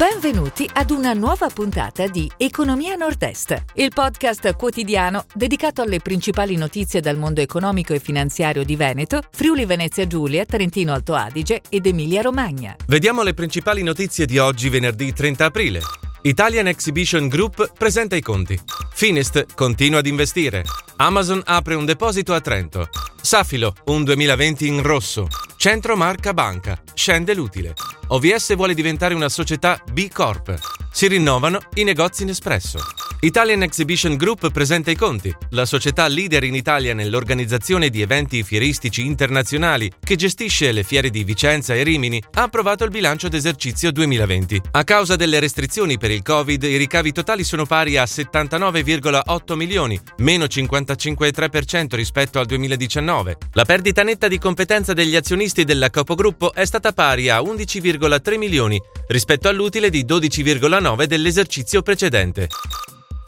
Benvenuti ad una nuova puntata di Economia Nord-Est, il podcast quotidiano dedicato alle principali notizie dal mondo economico e finanziario di Veneto, Friuli Venezia Giulia, Trentino Alto Adige ed Emilia Romagna. Vediamo le principali notizie di oggi venerdì 30 aprile. Italian Exhibition Group presenta i conti. Finest continua ad investire. Amazon apre un deposito a Trento. Safilo, un 2020 in rosso. Centro Marca Banca, scende l'utile. OVS vuole diventare una società B Corp. Si rinnovano i negozi in espresso. Italian Exhibition Group presenta i conti, la società leader in Italia nell'organizzazione di eventi fieristici internazionali che gestisce le fiere di Vicenza e Rimini, ha approvato il bilancio d'esercizio 2020. A causa delle restrizioni per il Covid, i ricavi totali sono pari a 79,8 milioni, meno 55,3% rispetto al 2019. La perdita netta di competenza degli azionisti della capogruppo è stata pari a 11,3 milioni, rispetto all'utile di 12,9 dell'esercizio precedente.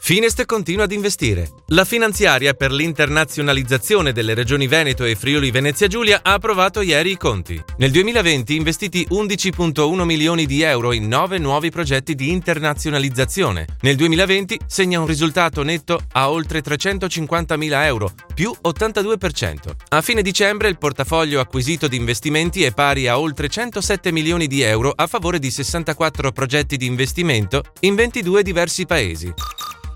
Finest continua ad investire. La finanziaria per l'internazionalizzazione delle regioni Veneto e Friuli Venezia Giulia ha approvato ieri i conti. Nel 2020 investiti 11.1 milioni di euro in nove nuovi progetti di internazionalizzazione. Nel 2020 segna un risultato netto a oltre 350 mila euro, più 82%. A fine dicembre il portafoglio acquisito di investimenti è pari a oltre 107 milioni di euro a favore di 64 progetti di investimento in 22 diversi paesi.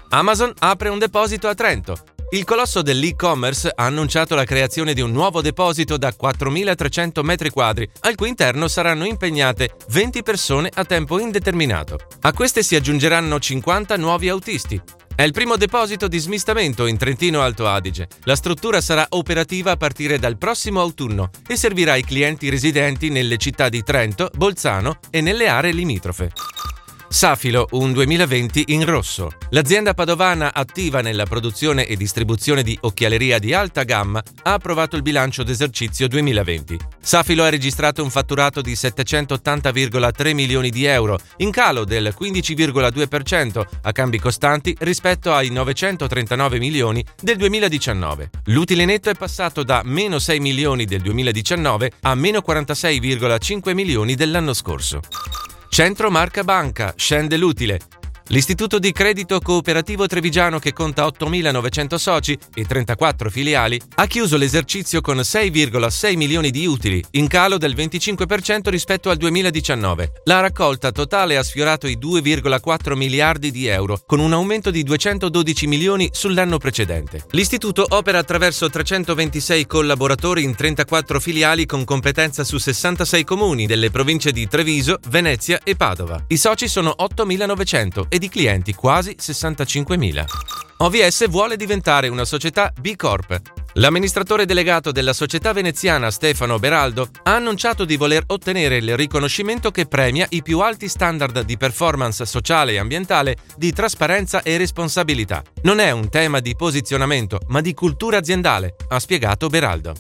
Amazon apre un deposito a Trento. Il colosso dell'e-commerce ha annunciato la creazione di un nuovo deposito da 4.300 metri quadri, al cui interno saranno impegnate 20 persone a tempo indeterminato. A queste si aggiungeranno 50 nuovi autisti. È il primo deposito di smistamento in Trentino Alto Adige. La struttura sarà operativa a partire dal prossimo autunno e servirà ai clienti residenti nelle città di Trento, Bolzano e nelle aree limitrofe. Safilo, un 2020 in rosso. L'azienda padovana attiva nella produzione e distribuzione di occhialeria di alta gamma ha approvato il bilancio d'esercizio 2020. Safilo ha registrato un fatturato di 780,3 milioni di euro, in calo del 15,2% a cambi costanti rispetto ai 939 milioni del 2019. L'utile netto è passato da meno 6 milioni del 2019 a meno 46,5 milioni dell'anno scorso. Centro Marca Banca, scende l'utile. L'istituto di credito cooperativo trevigiano che conta 8.900 soci e 34 filiali ha chiuso l'esercizio con 6,6 milioni di utili, in calo del 25% rispetto al 2019. La raccolta totale ha sfiorato i 2,4 miliardi di euro, con un aumento di 212 milioni sull'anno precedente. L'istituto opera attraverso 326 collaboratori in 34 filiali con competenza su 66 comuni delle province di Treviso, Venezia e Padova. I soci sono 8.900 e di clienti quasi 65.000. OVS vuole diventare una società B Corp. L'amministratore delegato della società veneziana Stefano Beraldo ha annunciato di voler ottenere il riconoscimento che premia i più alti standard di performance sociale e ambientale, di trasparenza e responsabilità. Non è un tema di posizionamento, ma di cultura aziendale, ha spiegato Beraldo.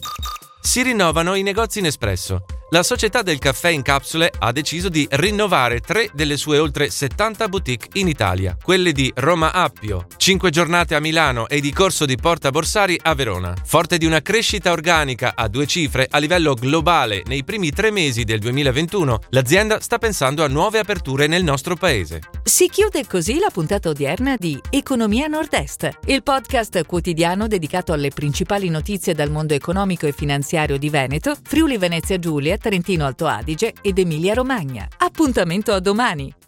Si rinnovano i negozi in espresso. La società del caffè in capsule ha deciso di rinnovare tre delle sue oltre 70 boutique in Italia, quelle di Roma Appio, 5 giornate a Milano e di Corso di Porta Borsari a Verona. Forte di una crescita organica a due cifre a livello globale nei primi tre mesi del 2021, l'azienda sta pensando a nuove aperture nel nostro paese. Si chiude così la puntata odierna di Economia Nord-Est, il podcast quotidiano dedicato alle principali notizie dal mondo economico e finanziario di Veneto, Friuli Venezia Giulia, Trentino Alto Adige ed Emilia Romagna. Appuntamento a domani!